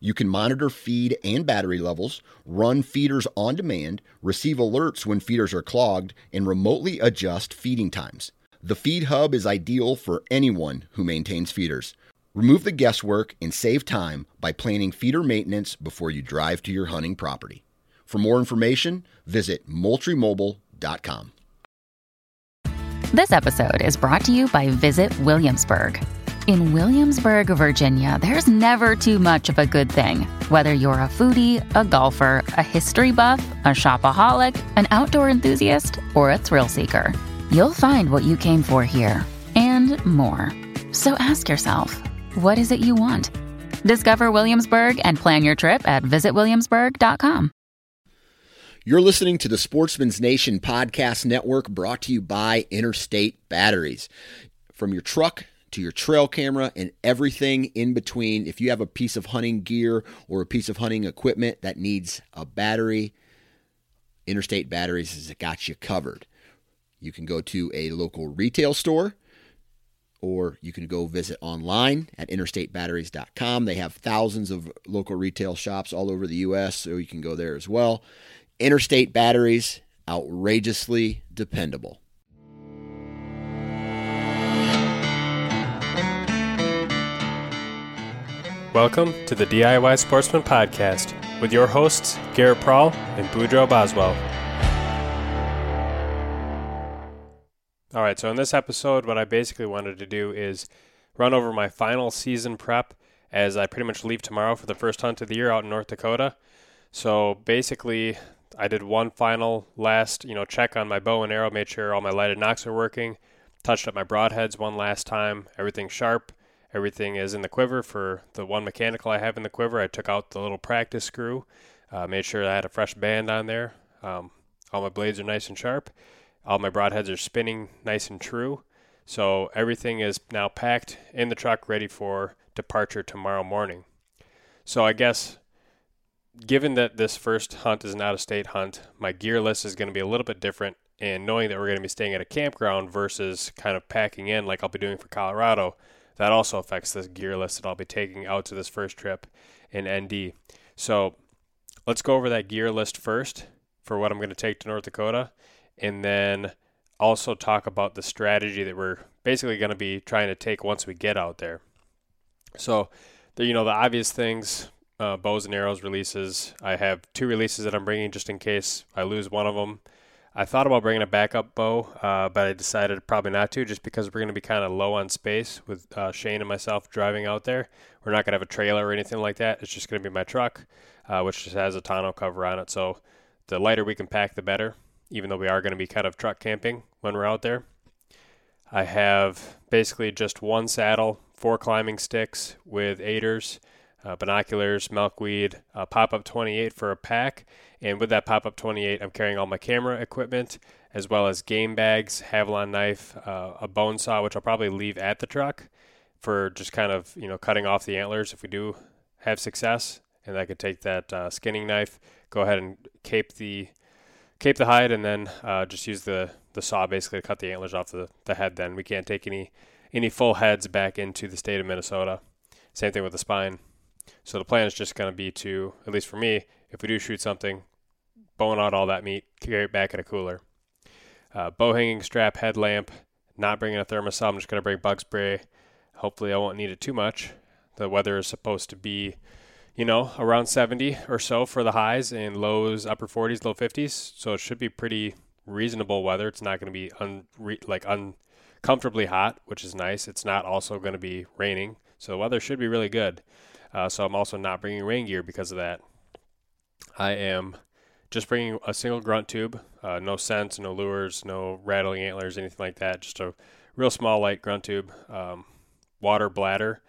you can monitor feed and battery levels, run feeders on demand, receive alerts when feeders are clogged, and remotely adjust feeding times. The Feed Hub is ideal for anyone who maintains feeders. Remove the guesswork and save time by planning feeder maintenance before you drive to your hunting property. For more information, visit moultriemobile.com. This episode is brought to you by Visit Williamsburg. In Williamsburg, Virginia, there's never too much of a good thing. Whether you're a foodie, a golfer, a history buff, a shopaholic, an outdoor enthusiast, or a thrill seeker, you'll find what you came for here and more. So ask yourself, what is it you want? Discover Williamsburg and plan your trip at visitwilliamsburg.com. You're listening to the Sportsman's Nation Podcast Network brought to you by Interstate Batteries. From your truck to your trail camera and everything in between. If you have a piece of hunting gear or a piece of hunting equipment that needs a battery, Interstate Batteries has got you covered. You can go to a local retail store or you can go visit online at interstatebatteries.com. They have thousands of local retail shops all over the U.S., so you can go there as well. Interstate Batteries, outrageously dependable. Welcome to the DIY Sportsman Podcast with your hosts, Garrett Prawl and Boudreaux Boswell. All right, so in this episode, what I basically wanted to do is run over my final season prep as I pretty much leave tomorrow for the first hunt of the year out in North Dakota. So basically, I did one final last, you know, check on my bow and arrow, made sure all my lighted nocks are working, touched up my broadheads one last time, everything sharp, Everything is in the quiver for the one mechanical I have in the quiver. I took out the little practice screw, uh, made sure I had a fresh band on there. Um, all my blades are nice and sharp. All my broadheads are spinning nice and true. So everything is now packed in the truck, ready for departure tomorrow morning. So I guess, given that this first hunt is out of state hunt, my gear list is going to be a little bit different. And knowing that we're going to be staying at a campground versus kind of packing in like I'll be doing for Colorado, that also affects this gear list that I'll be taking out to this first trip in ND. So let's go over that gear list first for what I'm going to take to North Dakota, and then also talk about the strategy that we're basically going to be trying to take once we get out there. So, the, you know, the obvious things uh, bows and arrows releases. I have two releases that I'm bringing just in case I lose one of them. I thought about bringing a backup bow, uh, but I decided probably not to, just because we're going to be kind of low on space with uh, Shane and myself driving out there. We're not going to have a trailer or anything like that. It's just going to be my truck, uh, which just has a tonneau cover on it. So the lighter we can pack, the better. Even though we are going to be kind of truck camping when we're out there. I have basically just one saddle, four climbing sticks with aiders uh, binoculars, milkweed, uh, pop up 28 for a pack. And with that pop up 28, I'm carrying all my camera equipment as well as game bags, Havalon knife, uh, a bone saw, which I'll probably leave at the truck for just kind of you know cutting off the antlers if we do have success. And I could take that uh, skinning knife, go ahead and cape the cape the hide, and then uh, just use the the saw basically to cut the antlers off the, the head. Then we can't take any any full heads back into the state of Minnesota. Same thing with the spine. So the plan is just going to be to, at least for me, if we do shoot something, bone out all that meat, carry it back in a cooler. Uh, bow hanging strap, headlamp, not bringing a Thermacell. I'm just going to bring bug spray. Hopefully, I won't need it too much. The weather is supposed to be, you know, around 70 or so for the highs and lows, upper 40s, low 50s. So it should be pretty reasonable weather. It's not going to be un, like uncomfortably hot, which is nice. It's not also going to be raining. So the weather should be really good. Uh, so I'm also not bringing rain gear because of that. I am just bringing a single grunt tube, uh, no scents, no lures, no rattling antlers, anything like that. Just a real small light grunt tube, um, water bladder,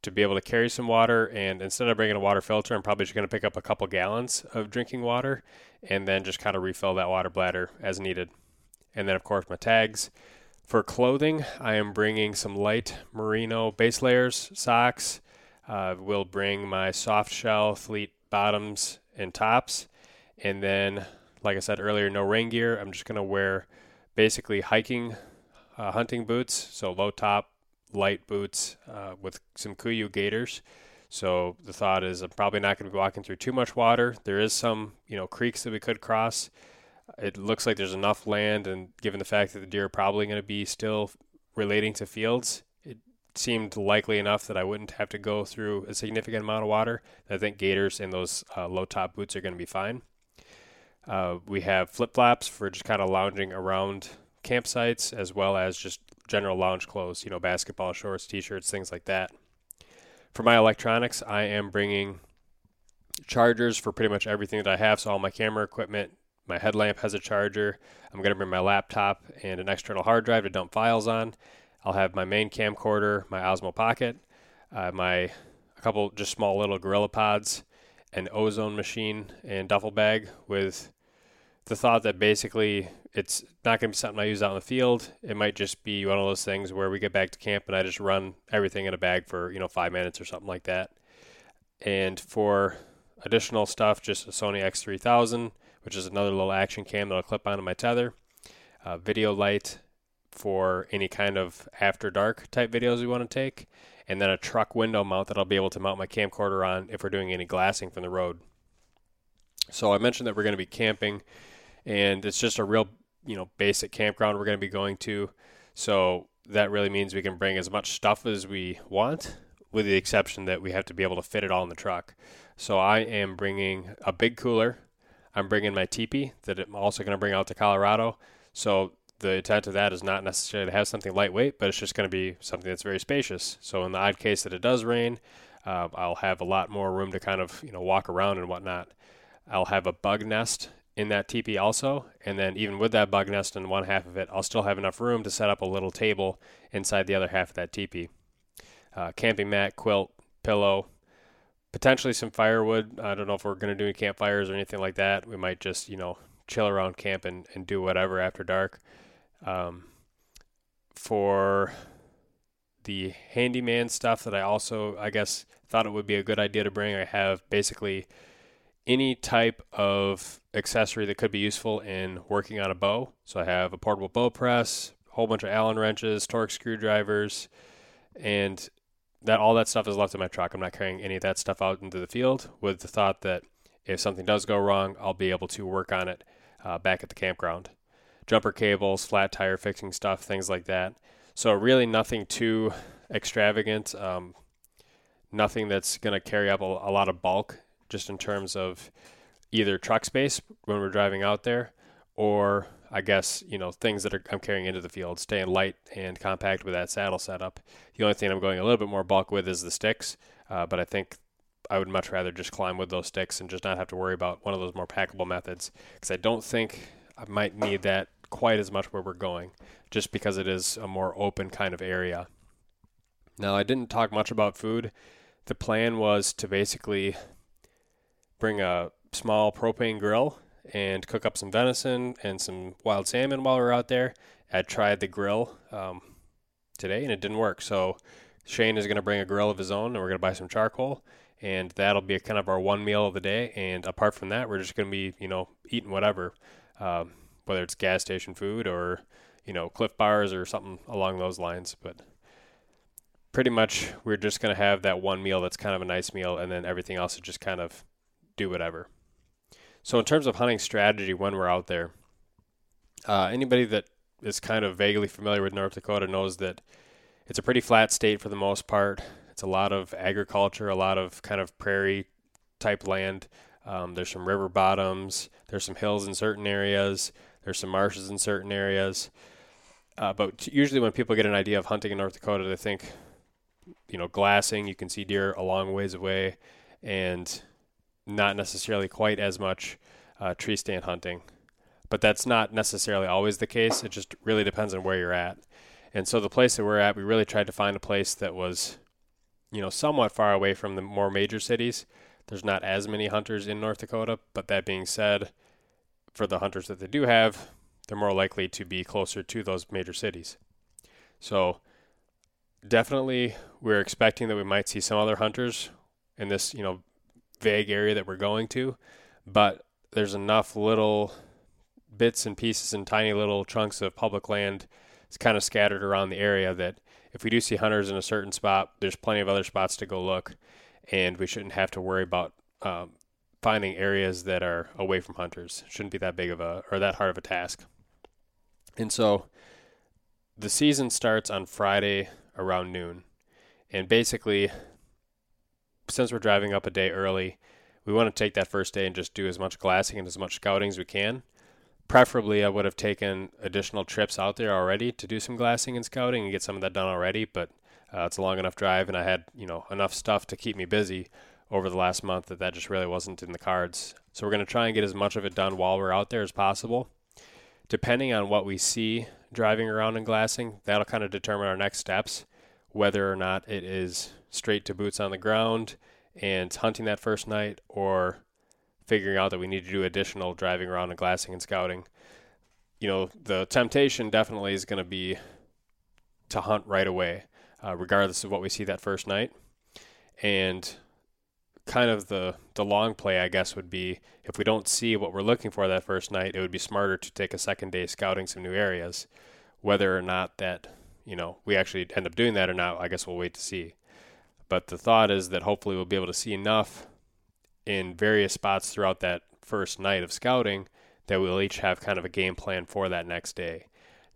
to be able to carry some water. And instead of bringing a water filter, I'm probably just going to pick up a couple gallons of drinking water and then just kind of refill that water bladder as needed. And then, of course, my tags. For clothing, I am bringing some light merino base layers, socks. Uh, will bring my soft shell fleet bottoms and tops. And then, like I said earlier, no rain gear. I'm just going to wear basically hiking, uh, hunting boots, so low top, light boots uh, with some Kuiu gaiters. So the thought is I'm probably not going to be walking through too much water. There is some, you know, creeks that we could cross. It looks like there's enough land, and given the fact that the deer are probably going to be still relating to fields, seemed likely enough that I wouldn't have to go through a significant amount of water. I think gaiters and those uh, low top boots are going to be fine. Uh, we have flip flops for just kind of lounging around campsites, as well as just general lounge clothes, you know, basketball shorts, t shirts, things like that. For my electronics, I am bringing chargers for pretty much everything that I have. So, all my camera equipment, my headlamp has a charger. I'm going to bring my laptop and an external hard drive to dump files on. I'll have my main camcorder, my Osmo Pocket, uh, my a couple just small little Gorilla Pods, an ozone machine and duffel bag with the thought that basically it's not going to be something I use out in the field. It might just be one of those things where we get back to camp and I just run everything in a bag for, you know, five minutes or something like that. And for additional stuff, just a Sony X3000, which is another little action cam that I'll clip onto my tether, uh, video light for any kind of after dark type videos we want to take, and then a truck window mount that I'll be able to mount my camcorder on if we're doing any glassing from the road. So I mentioned that we're going to be camping, and it's just a real, you know, basic campground we're going to be going to. So that really means we can bring as much stuff as we want, with the exception that we have to be able to fit it all in the truck. So I am bringing a big cooler. I'm bringing my teepee that I'm also going to bring out to Colorado. So the intent of that is not necessarily to have something lightweight, but it's just going to be something that's very spacious. So in the odd case that it does rain, uh, I'll have a lot more room to kind of you know walk around and whatnot. I'll have a bug nest in that teepee also, and then even with that bug nest in one half of it, I'll still have enough room to set up a little table inside the other half of that teepee. Uh, camping mat, quilt, pillow, potentially some firewood. I don't know if we're going to do any campfires or anything like that. We might just you know chill around camp and, and do whatever after dark. Um, for the handyman stuff that I also, I guess, thought it would be a good idea to bring, I have basically any type of accessory that could be useful in working on a bow. So I have a portable bow press, a whole bunch of Allen wrenches, Torx screwdrivers, and that all that stuff is left in my truck. I'm not carrying any of that stuff out into the field with the thought that if something does go wrong, I'll be able to work on it uh, back at the campground jumper cables, flat tire fixing stuff, things like that. So really nothing too extravagant. Um, nothing that's going to carry up a, a, lot of bulk, just in terms of either truck space when we're driving out there, or I guess you know things that are, I'm carrying into the field, staying light and compact with that saddle setup. The only thing I'm going a little bit more bulk with is the sticks, uh, but I think I would much rather just climb with those sticks and just not have to worry about one of those more packable methods because I don't think I might need that quite as much where we're going, just because it is a more open kind of area. Now, I didn't talk much about food. The plan was to basically bring a small propane grill and cook up some venison and some wild salmon while we are out there. I tried the grill um, today and it didn't work. So Shane is going to bring a grill of his own and we're going to buy some charcoal and that'll be kind of our one meal of the day. And apart from that, we're just going to be, you know, eating whatever um, whether it's gas station food or you know Clif bars or something along those lines. But pretty much we're just going to have that one meal that's kind of a nice meal, and then everything else is just kind of do whatever. So in terms of hunting strategy when we're out there, uh, anybody that is kind of vaguely familiar with North Dakota knows that it's a pretty flat state for the most part. It's a lot of agriculture, a lot of kind of prairie type land. Um, there's some river bottoms. There's some hills in certain areas. There's some marshes in certain areas. Uh, but usually, when people get an idea of hunting in North Dakota, they think, you know, glassing. You can see deer a long ways away, and not necessarily quite as much uh, tree stand hunting. But that's not necessarily always the case. It just really depends on where you're at. And so the place that we're at, we really tried to find a place that was you know, somewhat far away from the more major cities. There's not as many hunters in North Dakota, but that being said, for the hunters that they do have, they're more likely to be closer to those major cities. So, definitely, we're expecting that we might see some other hunters in this, you know, vague area that we're going to, but there's enough little bits and pieces and tiny little chunks of public land it's kind of scattered around the area that if we do see hunters in a certain spot, there's plenty of other spots to go look, and we shouldn't have to worry about um, finding areas that are away from hunters. Shouldn't be that big of a or that hard of a task. And so the season starts on Friday around noon. And basically, since we're driving up a day early, we want to take that first day and just do as much glassing and as much scouting as we can preferably I would have taken additional trips out there already to do some glassing and scouting and get some of that done already. But uh, it's a long enough drive, and I had you know enough stuff to keep me busy over the last month that that just really wasn't in the cards. So we're going to try and get as much of it done while we're out there as possible. Depending on what we see driving around and glassing, that'll kind of determine our next steps, whether or not it is straight to boots on the ground and hunting that first night, or figuring out that we need to do additional driving around and glassing and scouting. You know, the temptation definitely is going to be to hunt right away, uh, regardless of what we see that first night. And kind of the the long play, I guess, would be if we don't see what we're looking for that first night, it would be smarter to take a second day scouting some new areas. Whether or not that you know we actually end up doing that or not, I guess we'll wait to see. But the thought is that hopefully we'll be able to see enough in various spots throughout that first night of scouting that we'll each have kind of a game plan for that next day.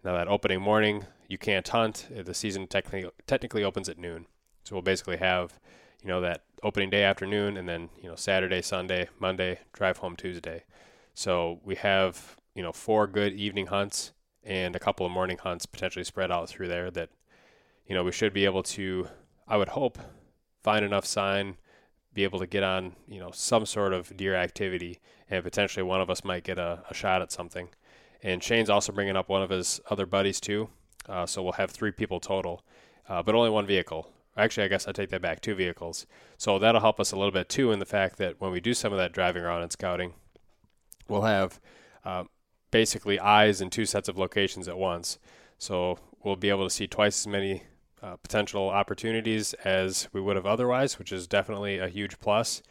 Now, that opening morning, you can't hunt. The season technically technically opens at noon, so we'll basically have, you know, that opening day afternoon, and then you know Saturday, Sunday, Monday, drive home Tuesday. So we have you know four good evening hunts and a couple of morning hunts potentially spread out through there that, you know, we should be able to. I would hope find enough sign be able to get on, you know, some sort of deer activity, and potentially one of us might get a, a shot at something. And Shane's also bringing up one of his other buddies too, uh, so we'll have three people total, uh, but only one vehicle. Actually, I guess I take that back, two vehicles. So that'll help us a little bit too in the fact that when we do some of that driving around and scouting, we'll have uh, basically eyes in two sets of locations at once. So we'll be able to see twice as many uh, potential opportunities as we would have otherwise, which is definitely a huge plus.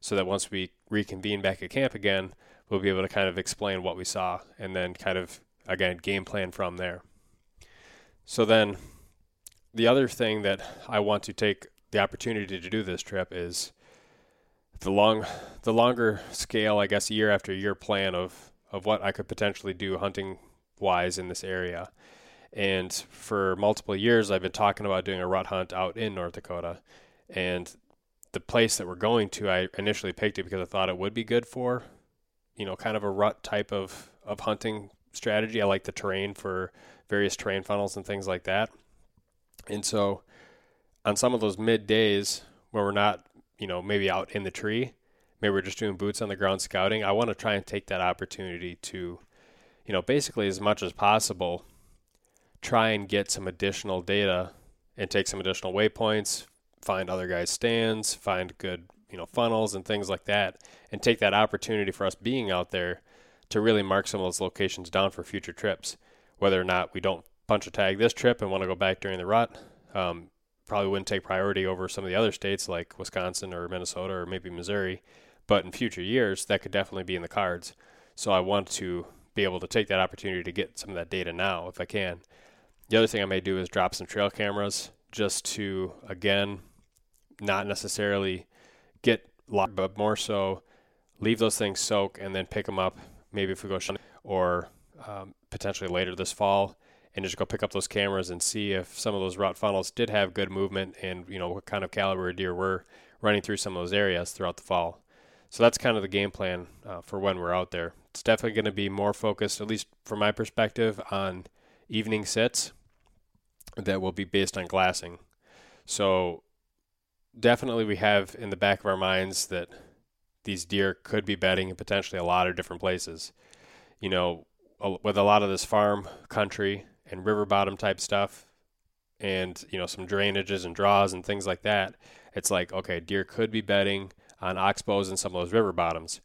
So that once we reconvene back at camp again, we'll be able to kind of explain what we saw and then kind of, again, game plan from there. So then the other thing that I want to take the opportunity to do this trip is the long the longer scale, I guess year after year plan of of what I could potentially do hunting wise in this area. And for multiple years, I've been talking about doing a rut hunt out in North Dakota. And the place that we're going to, I initially picked it because I thought it would be good for, you know, kind of a rut type of, of hunting strategy. I like the terrain for various terrain funnels and things like that. And so on some of those mid days where we're not, you know, maybe out in the tree, maybe we're just doing boots on the ground scouting, I want to try and take that opportunity to, you know, basically as much as possible try and get some additional data and take some additional waypoints, find other guys' stands, find good, you know, funnels and things like that, and take that opportunity for us being out there to really mark some of those locations down for future trips. Whether or not we don't punch a tag this trip and want to go back during the rut, um, probably wouldn't take priority over some of the other states like Wisconsin or Minnesota or maybe Missouri. But in future years, that could definitely be in the cards. So I want to be able to take that opportunity to get some of that data now if I can. The other thing I may do is drop some trail cameras just to, again, not necessarily get locked, but more so leave those things soak and then pick them up. Maybe if we go or um, potentially later this fall and just go pick up those cameras and see if some of those rut funnels did have good movement and you know what kind of caliber deer were running through some of those areas throughout the fall. So that's kind of the game plan uh, for when we're out there. It's definitely going to be more focused, at least from my perspective, on evening sits that will be based on glassing. So definitely we have in the back of our minds that these deer could be bedding in potentially a lot of different places. You know, with a lot of this farm country and river bottom type stuff, and you know some drainages and draws and things like that, it's like okay, deer could be bedding on oxbows and some of those river bottoms.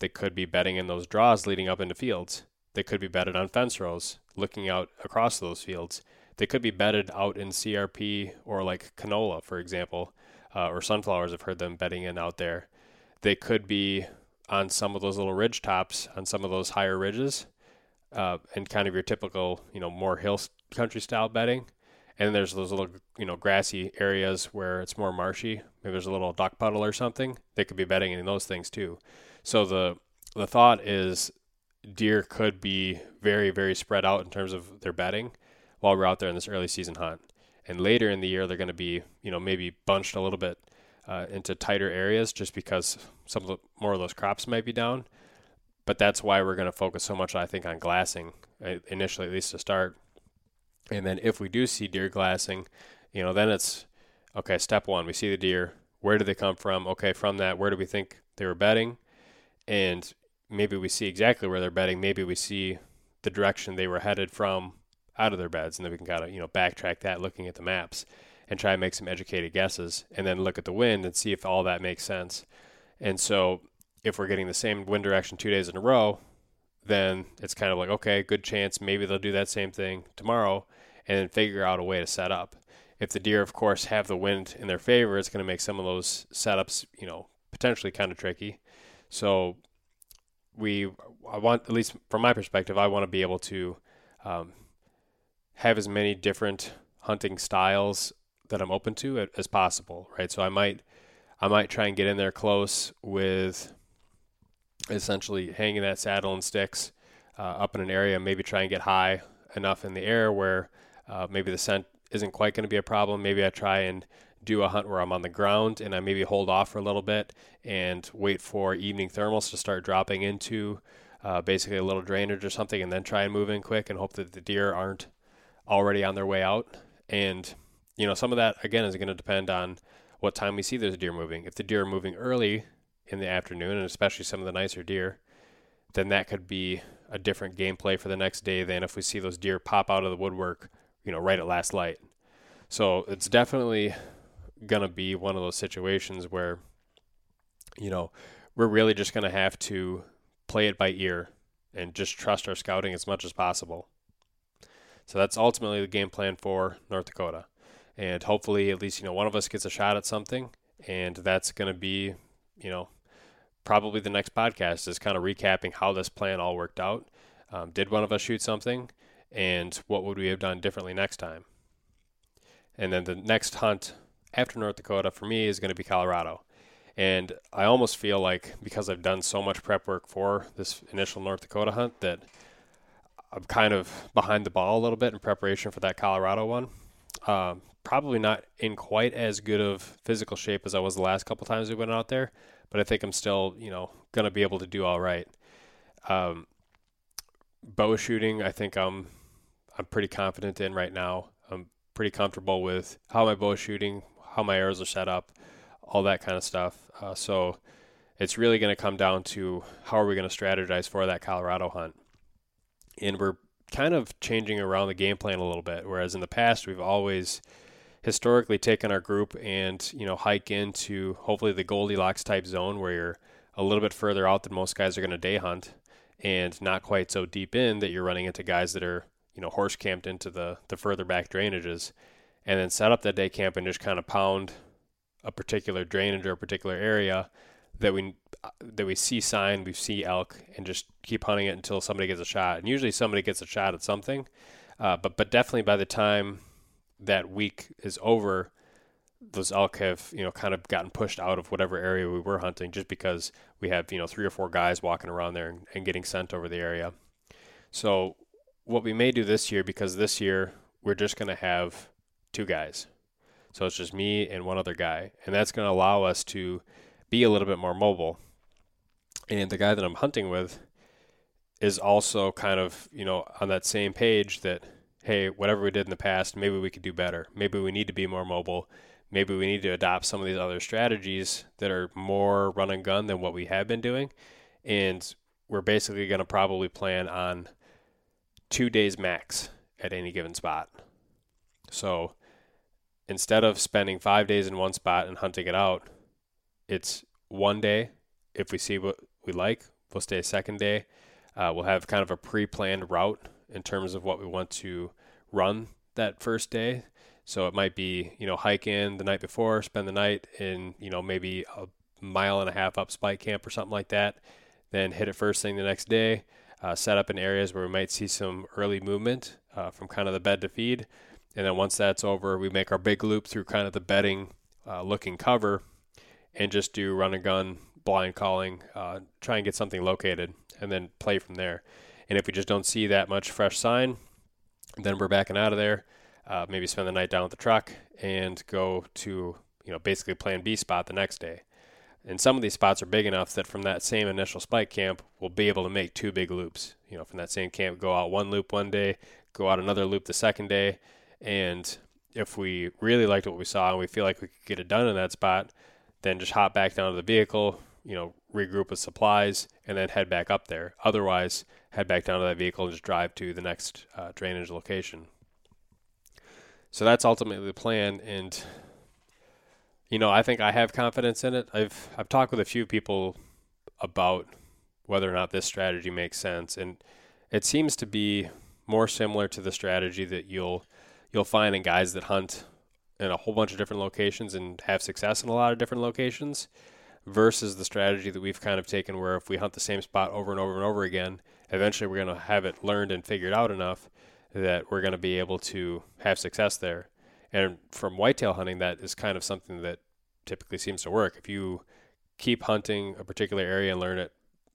They could be bedding in those draws leading up into fields. They could be bedded on fence rows, looking out across those fields. They could be bedded out in CRP or like canola, for example, uh, or sunflowers. I've heard them bedding in out there. They could be on some of those little ridge tops, on some of those higher ridges, uh, and kind of your typical, you know, more hill country style bedding. And there's those little, you know, grassy areas where it's more marshy. Maybe there's a little duck puddle or something. They could be bedding in those things too. So the the thought is deer could be very, very spread out in terms of their bedding while we're out there in this early season hunt. And later in the year, they're going to be, you know, maybe bunched a little bit uh, into tighter areas just because some of the more of those crops might be down. But that's why we're going to focus so much, I think, on glassing uh, initially, at least to start. And then if we do see deer glassing, you know, then it's okay. Step one, we see the deer. Where do they come from? Okay, from that, where do we think they were bedding? And maybe we see exactly where they're bedding. Maybe we see the direction they were headed from out of their beds, and then we can kind of you know backtrack that, looking at the maps, and try and make some educated guesses, and then look at the wind and see if all that makes sense. And so, if we're getting the same wind direction two days in a row, then it's kind of like okay, good chance maybe they'll do that same thing tomorrow, and then figure out a way to set up. If the deer, of course, have the wind in their favor, it's going to make some of those setups, you know, potentially kind of tricky. So we I want at least from my perspective, I want to be able to um, have as many different hunting styles that I'm open to as possible, right? So I might I might try and get in there close with essentially hanging that saddle and sticks uh, up in an area, maybe try and get high enough in the air where uh, maybe the scent isn't quite going to be a problem. Maybe I try and do a hunt where I'm on the ground and I maybe hold off for a little bit and wait for evening thermals to start dropping into uh, basically a little drainage or something and then try and move in quick and hope that the deer aren't already on their way out. And, you know, some of that, again, is going to depend on what time we see those deer moving. If the deer are moving early in the afternoon, and especially some of the nicer deer, then that could be a different gameplay for the next day than if we see those deer pop out of the woodwork, you know, right at last light. So it's definitely to be one of those situations where, you know, we're really just to have to play it by ear and just trust our scouting as much as possible. So that's ultimately the game plan for North Dakota. And hopefully, at least, you know, one of us gets a shot at something. And that's to be, you know, probably the next podcast is kind of recapping how this plan all worked out. Um, did one of us shoot something? And what would we have done differently next time? And then the next hunt after North Dakota for me is going to be Colorado. And I almost feel like because I've done so much prep work for this initial North Dakota hunt that I'm kind of behind the ball a little bit in preparation for that Colorado one. Um, probably not in quite as good of physical shape as I was the last couple times we went out there, but I think I'm still, you know, going to be able to do all right. Um, bow shooting, I think I'm I'm pretty confident in right now. I'm pretty comfortable with how my bow shooting, how my arrows are set up, all that kind of stuff. Uh, so it's really going to come down to how are we going to strategize for that Colorado hunt. And we're kind of changing around the game plan a little bit. Whereas in the past, we've always historically taken our group and you know hike into hopefully the Goldilocks type zone where you're a little bit further out than most guys are going to day hunt, and not quite so deep in that you're running into guys that are you know horse camped into the the further back drainages and then set up that day camp and just kind of pound a particular drainage or a particular area that we that we see sign, we see elk, and just keep hunting it until somebody gets a shot. And usually somebody gets a shot at something, uh, but but definitely by the time that week is over, those elk have you know kind of gotten pushed out of whatever area we were hunting, just because we have you know three or four guys walking around there and, and getting scent over the area. So what we may do this year, because this year we're just going to have two guys. So it's just me and one other guy. And that's going to allow us to be a little bit more mobile. And the guy that I'm hunting with is also kind of, you know, on that same page that, hey, whatever we did in the past, maybe we could do better. Maybe we need to be more mobile. Maybe we need to adopt some of these other strategies that are more run and gun than what we have been doing. And we're basically going to probably plan on two days max at any given spot. So instead of spending five days in one spot and hunting it out, it's one day. If we see what we like, we'll stay a second day. Uh, we'll have kind of a pre-planned route in terms of what we want to run that first day. So it might be, you know, hike in the night before, spend the night in, you know, maybe a mile and a half up Spike Camp or something like that. Then hit it first thing the next day. Uh, set up in areas where we might see some early movement uh, from kind of the bed to feed. And then once that's over, we make our big loop through kind of the bedding uh, looking cover and just do run and gun, blind calling, uh, try and get something located, and then play from there. And if we just don't see that much fresh sign, then we're backing out of there. Uh, maybe spend the night down at the truck and go to you know basically plan B spot the next day. And some of these spots are big enough that from that same initial spike camp, we'll be able to make two big loops. You know, from that same camp, go out one loop one day, go out another loop the second day, and if we really liked what we saw and we feel like we could get it done in that spot, then just hop back down to the vehicle, you know, regroup with supplies, and then head back up there. Otherwise, head back down to that vehicle and just drive to the next uh, drainage location. So that's ultimately the plan, and you know, I think I have confidence in it. I've I've talked with a few people about whether or not this strategy makes sense, and it seems to be more similar to the strategy that you'll you'll find in guys that hunt in a whole bunch of different locations and have success in a lot of different locations versus the strategy that we've kind of taken where if we hunt the same spot over and over and over again, eventually we're going to have it learned and figured out enough that we're going to be able to have success there. And from whitetail hunting, that is kind of something that typically seems to work. If you keep hunting a particular area and learn it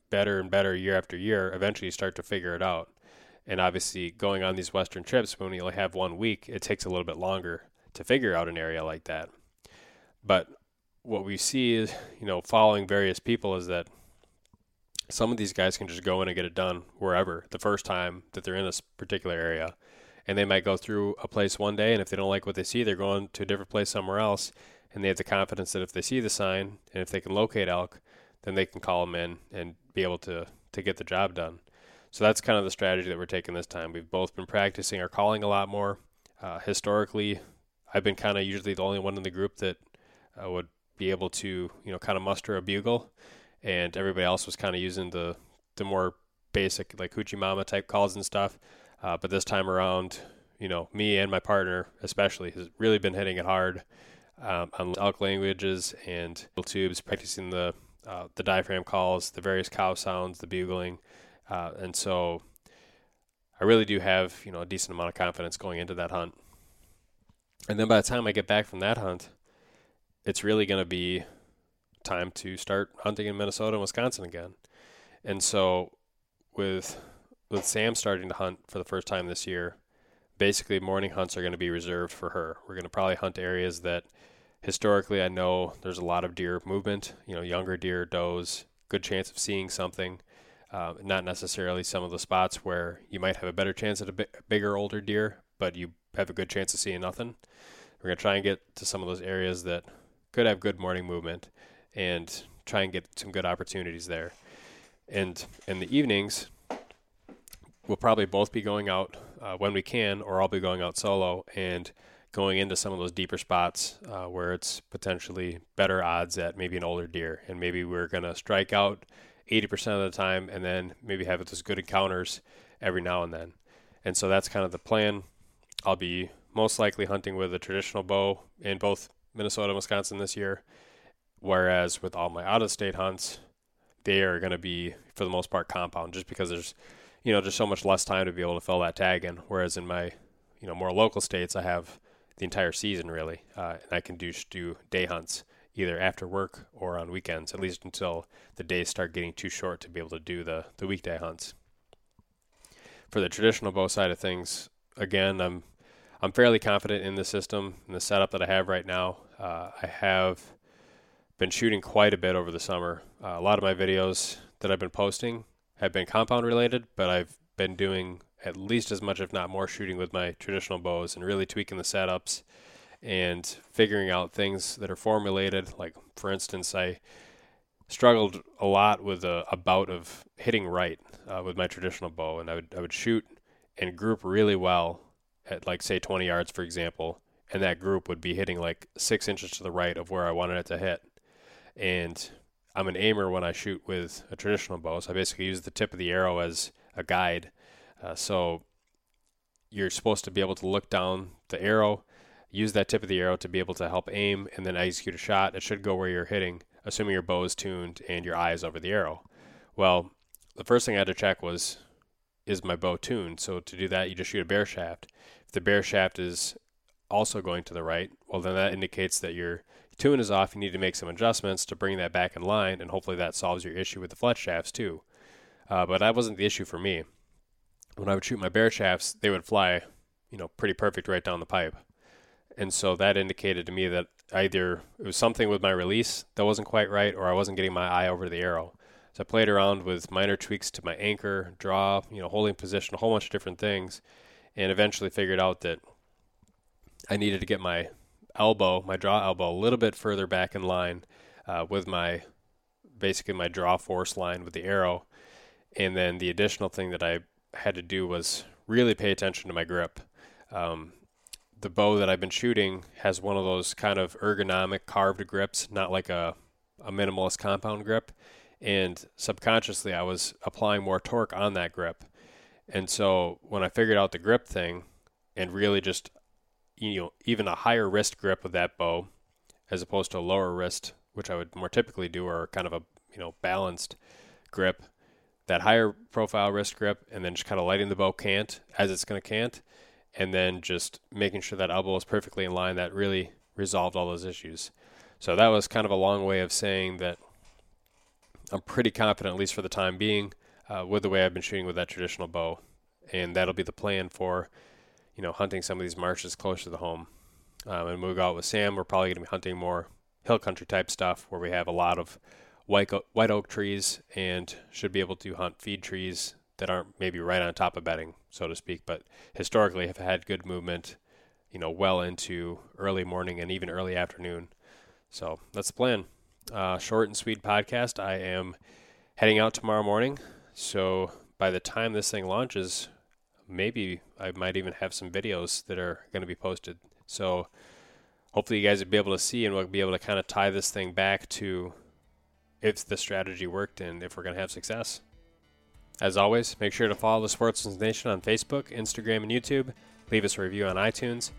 better and better year after year, eventually you start to figure it out. And obviously, going on these Western trips, when you only have one week, it takes a little bit longer to figure out an area like that. But what we see is, you know, following various people is that some of these guys can just go in and get it done wherever the first time that they're in this particular area. And they might go through a place one day, and if they don't like what they see, they're going to a different place somewhere else. And they have the confidence that if they see the sign and if they can locate elk, then they can call them in and be able to, to get the job done. So that's kind of the strategy that we're taking this time. We've both been practicing our calling a lot more. Uh, historically, I've been kind of usually the only one in the group that uh, would be able to, you know, kind of muster a bugle, and everybody else was kind of using the the more basic like hoochie mama type calls and stuff. Uh, but this time around, you know, me and my partner especially has really been hitting it hard um, on elk languages and tubes, practicing the uh, the diaphragm calls, the various cow sounds, the bugling, uh, and so I really do have you know a decent amount of confidence going into that hunt. And then by the time I get back from that hunt, it's really going to be time to start hunting in Minnesota and Wisconsin again. And so with with Sam starting to hunt for the first time this year, basically morning hunts are going to be reserved for her. We're going to probably hunt areas that historically I know there's a lot of deer movement, you know, younger deer, does, good chance of seeing something. Uh, not necessarily some of the spots where you might have a better chance at a bigger, older deer, but you have a good chance of seeing nothing. We're going to try and get to some of those areas that could have good morning movement and try and get some good opportunities there. And in the evenings, we'll probably both be going out uh, when we can, or I'll be going out solo and going into some of those deeper spots uh, where it's potentially better odds at maybe an older deer. And maybe we're going to strike out 80% of the time and then maybe have those good encounters every now and then. And so that's kind of the plan. I'll be most likely hunting with a traditional bow in both Minnesota and Wisconsin this year. Whereas with all my out of state hunts, they are going to be, for the most part, compound just because there's, you know, just so much less time to be able to fill that tag in. Whereas in my, you know, more local states, I have the entire season really, uh, and I can do do day hunts either after work or on weekends, at least until the days start getting too short to be able to do the the weekday hunts. For the traditional bow side of things, again, I'm I'm fairly confident in the system and the setup that I have right now. Uh, I have been shooting quite a bit over the summer. Uh, a lot of my videos that I've been posting have been compound related, but I've been doing at least as much, if not more, shooting with my traditional bows and really tweaking the setups and figuring out things that are formulated. Like, for instance, I struggled a lot with a, a bout of hitting right uh, with my traditional bow, and I would I would shoot and group really well at like say 20 yards, for example, and that group would be hitting like six inches to the right of where I wanted it to hit. And I'm an aimer when I shoot with a traditional bow, so I basically use the tip of the arrow as a guide. Uh, so you're supposed to be able to look down the arrow, use that tip of the arrow to be able to help aim, and then execute a shot. It should go where you're hitting, assuming your bow is tuned and your eye is over the arrow. Well, the first thing I had to check was, is my bow tuned? So to do that, you just shoot a bare shaft. If the bare shaft is also going to the right, well, then that indicates that your tune is off. You need to make some adjustments to bring that back in line, and hopefully that solves your issue with the fletch shafts too. Uh, but that wasn't the issue for me. When I would shoot my bare shafts, they would fly, you know, pretty perfect right down the pipe. And so that indicated to me that either it was something with my release that wasn't quite right, or I wasn't getting my eye over the arrow. So I played around with minor tweaks to my anchor, draw, you know, holding position, a whole bunch of different things, and eventually figured out that I needed to get my elbow, my draw elbow, a little bit further back in line uh, with my basically my draw force line with the arrow. And then the additional thing that I had to do was really pay attention to my grip. Um, the bow that I've been shooting has one of those kind of ergonomic carved grips, not like a, a minimalist compound grip. And subconsciously, I was applying more torque on that grip. And so when I figured out the grip thing and really just you know even a higher wrist grip with that bow as opposed to a lower wrist which I would more typically do or kind of a you know balanced grip. That higher profile wrist grip and then just kind of letting the bow cant as it's going to cant and then just making sure that elbow is perfectly in line that really resolved all those issues. So that was kind of a long way of saying that I'm pretty confident at least for the time being uh, with the way I've been shooting with that traditional bow and that'll be the plan for you know, hunting some of these marshes closer to the home. Um, and when we go out with Sam, we're probably going to be hunting more hill country type stuff where we have a lot of white, white oak trees and should be able to hunt feed trees that aren't maybe right on top of bedding, so to speak, but historically have had good movement, you know, well into early morning and even early afternoon. So that's the plan. Uh, short and sweet podcast. I am heading out tomorrow morning. So by the time this thing launches, maybe I might even have some videos that are going to be posted. So hopefully you guys will be able to see and we'll be able to kind of tie this thing back to if the strategy worked and if we're going to have success. As always, make sure to follow the Sportsman's Nation on Facebook, Instagram, and YouTube. Leave us a review on iTunes.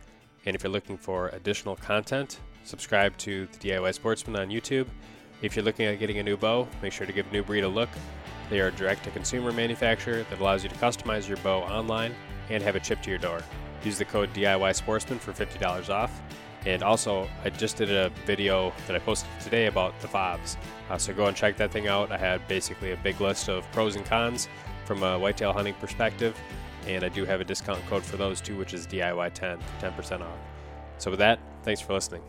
And if you're looking for additional content, subscribe to the DIY Sportsman on YouTube. If you're looking at getting a new bow, make sure to give New Breed a look they are a direct to consumer manufacturer that allows you to customize your bow online and have it shipped to your door. Use the code DIY Sportsman for $50 off. And also, I just did a video that I posted today about the fobs. Uh, so go and check that thing out. I had basically a big list of pros and cons from a whitetail hunting perspective. And I do have a discount code for those too, which is DIY10 for 10% off. So with that, thanks for listening.